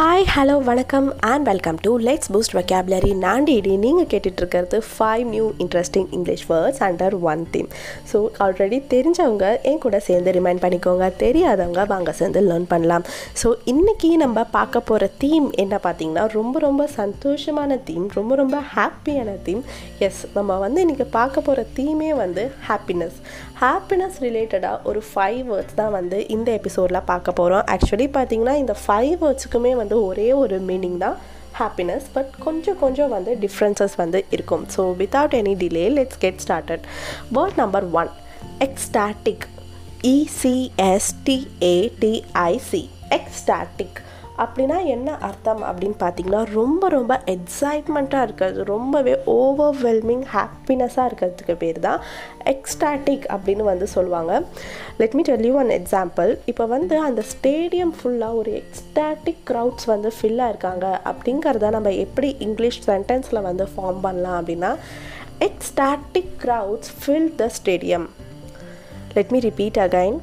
Hi hello வணக்கம் and welcome to let's boost vocabulary நாண்டிடி நீங்கள் கேட்டுட்ருக்கிறது five new interesting English words under one theme so already தெரிஞ்சவங்க என் கூட சேர்ந்து ரிமைண்ட் பண்ணிக்கோங்க. தெரியாதவங்க வாங்க சேர்ந்து லேர்ன் பண்ணலாம். ஸோ இன்றைக்கி நம்ம பார்க்க போகிற தீம் என்ன பார்த்தீங்கன்னா ரொம்ப ரொம்ப சந்தோஷமான தீம் ரொம்ப ரொம்ப ஹாப்பியான தீம் எஸ் நம்ம வந்து இன்றைக்கி பார்க்க போகிற தீமே வந்து ஹாப்பினஸ் ஹாப்பினஸ் ரிலேட்டடாக ஒரு ஃபைவ் வேர்ட்ஸ் தான் வந்து இந்த எபிசோடில் பார்க்க போகிறோம் ஆக்சுவலி பார்த்திங்கன்னா இந்த ஃபைவ் வேர்ட்ஸுக்குமே வந்து ஒரே ஒரு மீனிங் தான் ஹாப்பினஸ் பட் கொஞ்சம் கொஞ்சம் வந்து டிஃப்ரென்சஸ் வந்து இருக்கும். So without any delay let's get started word number one ecstatic இசிஎஸ்டிஏடிஐசி ecstatic அப்படின்னா என்ன அர்த்தம் அப்படின்னு பார்த்தீங்கன்னா ரொம்ப ரொம்ப எக்ஸைட்மெண்ட்டாக இருக்கிறது ரொம்பவே ஓவர்வெல்மிங் ஹாப்பினஸாக இருக்கிறதுக்கு பேர் தான் எக்ஸ்டாட்டிக் அப்படின்னு வந்து சொல்லுவாங்க. Let me tell you one example இப்போ வந்து அந்த ஸ்டேடியம் ஃபுல்லாக ஒரு எக்ஸ்டாட்டிக் க்ரௌட்ஸ் வந்து ஃபில்லாக இருக்காங்க அப்படிங்கிறத நம்ம எப்படி இங்கிலீஷ் சென்டென்ஸில் வந்து ஃபார்ம் பண்ணலாம் அப்படின்னா ecstatic crowds fill the stadium let me repeat again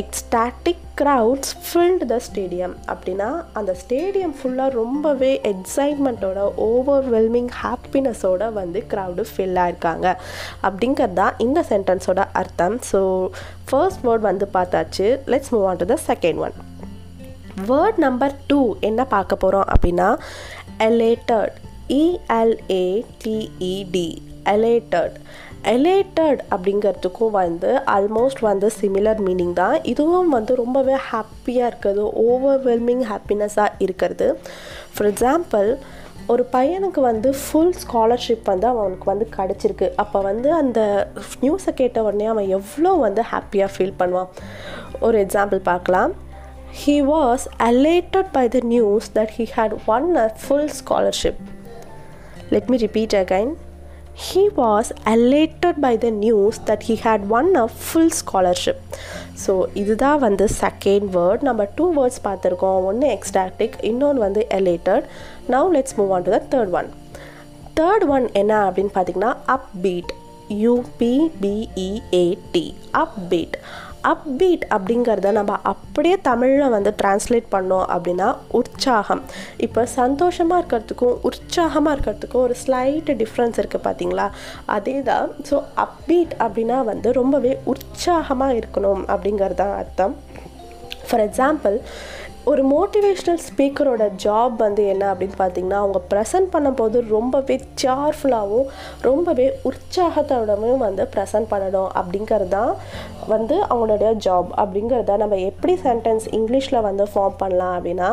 ecstatic crowds filled the stadium அப்படின்னா அந்த ஸ்டேடியம் ஃபுல்லாக ரொம்பவே எக்ஸைட்மெண்ட்டோட ஓவர்வெல்மிங் ஹாப்பினஸோட வந்து க்ரௌடு ஃபில் ஆயிருக்காங்க. அப்படிங்கிறது தான் இந்த சென்டென்ஸோட அர்த்தம். ஸோ ஃபர்ஸ்ட் வேர்ட் வந்து பார்த்தாச்சு. Let's move on to the second one word number two என்ன பார்க்க போகிறோம் அப்படின்னா elated E L A T E D elated elated அப்படிங்கிறதுக்கும் வந்து ஆல்மோஸ்ட் வந்து சிமிலர் மீனிங் தான். இதுவும் வந்து ரொம்பவே ஹாப்பியாக இருக்கிறது ஓவர்வெல்மிங் ஹாப்பினஸாக இருக்கிறது. ஃபார் எக்ஸாம்பிள் ஒரு பையனுக்கு வந்து ஃபுல் ஸ்காலர்ஷிப் வந்து அவனுக்கு வந்து கிடச்சிருக்கு. அப்போ வந்து அந்த நியூஸை கேட்ட உடனே அவன் எவ்வளோ வந்து ஹாப்பியாக ஃபீல் பண்ணுவான். ஒரு எக்ஸாம்பிள் பார்க்கலாம். He was elated by the news that he had won a full scholarship let me repeat again He was elated by the news that he had won a full scholarship. So இதுதான் வந்து second word நம்ம two words பார்த்துருக்கோம். ஒன்று ecstatic இன்னொன்று வந்து elated now let's move on to the third one third one என்ன அப்படின்னு பார்த்தீங்கன்னா அப் பீட் யூபிபிஇஏடி அப் பீட் அப்பீட் அப்படிங்கிறத நம்ம அப்படியே தமிழில் வந்து டிரான்ஸ்லேட் பண்ணோம் அப்படின்னா உற்சாகம். இப்போ சந்தோஷமாக இருக்கிறதுக்கும் உற்சாகமாக இருக்கிறதுக்கும் ஒரு ஸ்லைட் டிஃப்ரென்ஸ் இருக்குது பார்த்தீங்களா அதே தான் ஸோ அப்பீட் அப்படின்னா வந்து ரொம்பவே உற்சாகமாக இருக்கணும் அப்படிங்கிறது தான் அர்த்தம். ஃபார் எக்ஸாம்பிள் ஒரு மோட்டிவேஷ்னல் ஸ்பீக்கரோட ஜாப் வந்து என்ன அப்படின்னு பார்த்தீங்கன்னா அவங்க ப்ரெசன்ட் பண்ணும்போது ரொம்பவே சேர்ஃபுல்லாகவும் ரொம்பவே உற்சாகத்தோடவும் வந்து ப்ரெசன்ட் பண்ணணும் அப்படிங்கிறது தான் வந்து அவங்களுடைய ஜாப் அப்படிங்கிறத நம்ம எப்படி சென்டென்ஸ் இங்கிலீஷில் வந்து ஃபார்ம் பண்ணலாம் அப்படின்னா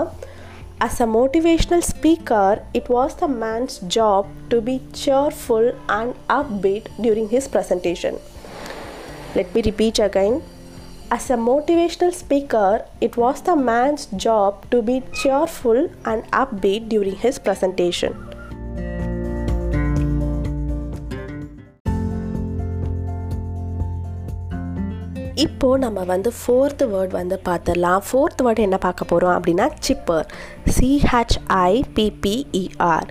as a motivational speaker it was the man's job to be cheerful and upbeat during his presentation let be repeat again As a motivational speaker, it was the man's job to be cheerful and upbeat during his presentation. இப்போது நம்ம வந்து fourth word வந்து பார்த்துடலாம் fourth word என்ன பார்க்க போகிறோம் அப்படின்னா சிப்பர் சிஹெச்ஐபிபிஇஆர்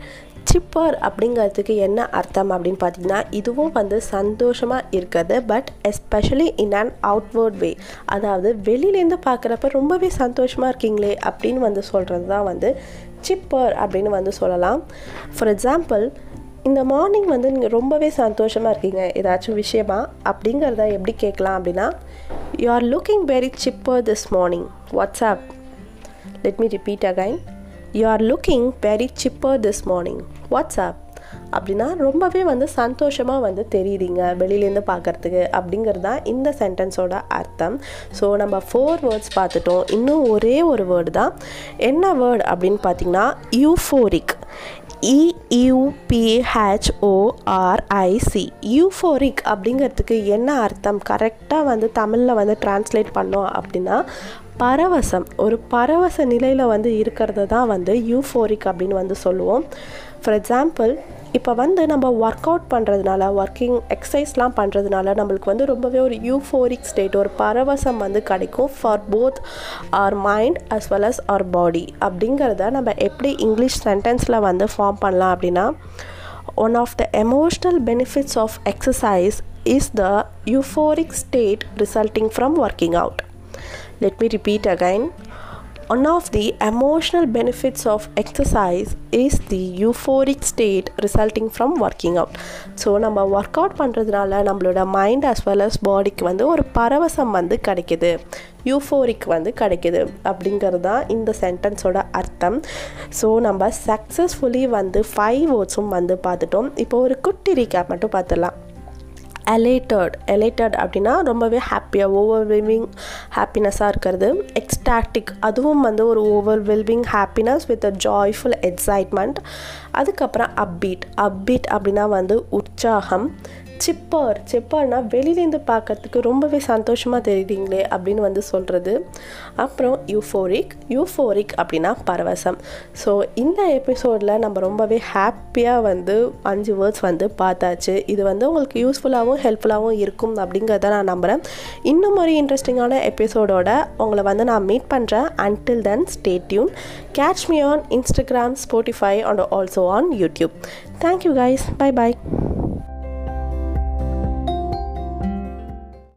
சிப்பர் அப்படிங்கிறதுக்கு என்ன அர்த்தம் அப்படின்னு பார்த்தீங்கன்னா இதுவும் வந்து சந்தோஷமாக இருக்கிறது but especially in and outward way அதாவது வெளியிலேருந்து பார்க்குறப்ப ரொம்பவே சந்தோஷமாக இருக்கீங்களே அப்படின்னு வந்து சொல்கிறது தான் வந்து சிப்பர் அப்படின்னு வந்து சொல்லலாம். ஃபார் எக்ஸாம்பிள் இந்த மார்னிங் வந்து நீங்கள் ரொம்பவே சந்தோஷமாக இருக்கீங்க ஏதாச்சும் விஷயமா அப்படிங்கிறத எப்படி கேட்கலாம் அப்படின்னா you are looking very chipper this morning what's up let me repeat again you are looking very chipper this morning what's up அப்படின்னா ரொம்பவே வந்து சந்தோஷமாக வந்து தெரியுதுங்க வெளியிலேருந்து பார்க்குறதுக்கு. அப்படிங்கிறது தான் இந்த சென்டென்ஸோட அர்த்தம். ஸோ நம்ம ஃபோர் வேர்ட்ஸ் பார்த்துட்டோம். இன்னும் ஒரே ஒரு வேர்டு தான். என்ன வேர்டு அப்படின்னு பார்த்தீங்கன்னா யூஃபோரிக் இயூபிஹெச்ஓஆர்ஐசி யூஃபோரிக் அப்படிங்கிறதுக்கு என்ன அர்த்தம்? கரெக்டாக வந்து தமிழில் வந்து டிரான்ஸ்லேட் பண்ணோம் அப்படின்னா பரவசம் ஒரு பரவச நிலையில் வந்து இருக்கிறது தான் வந்து யூஃபோரிக் அப்படின்னு வந்து சொல்லுவோம். ஃபார் எக்ஸாம்பிள் இப்போ வந்து நம்ம ஒர்க் அவுட் பண்ணுறதுனால ஒர்க்கிங் எக்ஸசைஸ்லாம் பண்ணுறதுனால நம்மளுக்கு வந்து ரொம்பவே ஒரு யூஃபோரிக் ஸ்டேட் ஒரு பரவசம் வந்து கிடைக்கும் for both our mind as well as our body அப்படிங்கிறத நம்ம எப்படி இங்கிலீஷ் சென்டென்ஸில் வந்து ஃபார்ம் பண்ணலாம் அப்படின்னா one of the emotional benefits of exercise is the euphoric state resulting from working out let me repeat again one of the emotional benefits of exercise is the euphoric state resulting from working out so நம்ம work out பண்ணுறதுனால நம்மளோட mind as well as பாடிக்கு வந்து ஒரு பரவசம் வந்து கிடைக்கிது. Euphoric வந்து கிடைக்கிது அப்படிங்கிறது தான் இந்த சென்டென்ஸோட அர்த்தம். ஸோ நம்ம சக்ஸஸ்ஃபுல்லி வந்து ஃபைவ் வேர்ட்ஸும் வந்து பார்த்துட்டோம். இப்போ ஒரு குட்டி ரீகேப் மட்டும் பார்த்துடலாம். எலேட்டட் எலேட்டட் அப்படின்னா ரொம்பவே ஹாப்பியாக ஓவர்வெல்மிங் ஹாப்பினஸ்ஸாக இருக்கிறது. எக்ஸ்டாட்டிக் அதுவும் வந்து ஒரு overwhelming happiness with a joyful excitement அதுக்கப்புறம் அப்பீட் அப்பீட் அப்படின்னா வந்து உற்சாகம். சிப்பார் சிப்பார்னால் வெளியிலேருந்து பார்க்கறதுக்கு ரொம்பவே சந்தோஷமாக தெரியுதுங்களே அப்படின்னு வந்து சொல்கிறது அப்புறம் யூஃபோரிக் யூஃபோரிக் அப்படின்னா பரவசம். ஸோ இந்த எபிசோடில் நம்ம ரொம்பவே ஹாப்பியாக வந்து அஞ்சு வேர்ட்ஸ் வந்து பார்த்தாச்சு. இது வந்து உங்களுக்கு யூஸ்ஃபுல்லாகவும் ஹெல்ப்ஃபுல்லாகவும் இருக்கும் அப்படிங்கிறத நான் நம்புகிறேன் இன்னும் ஒரு இன்ட்ரெஸ்டிங்கான எபிசோடோட உங்களை வந்து நான் மீட் பண்ணுறேன் until then stay tuned catch me on Instagram Spotify and also on YouTube thank you guys bye bye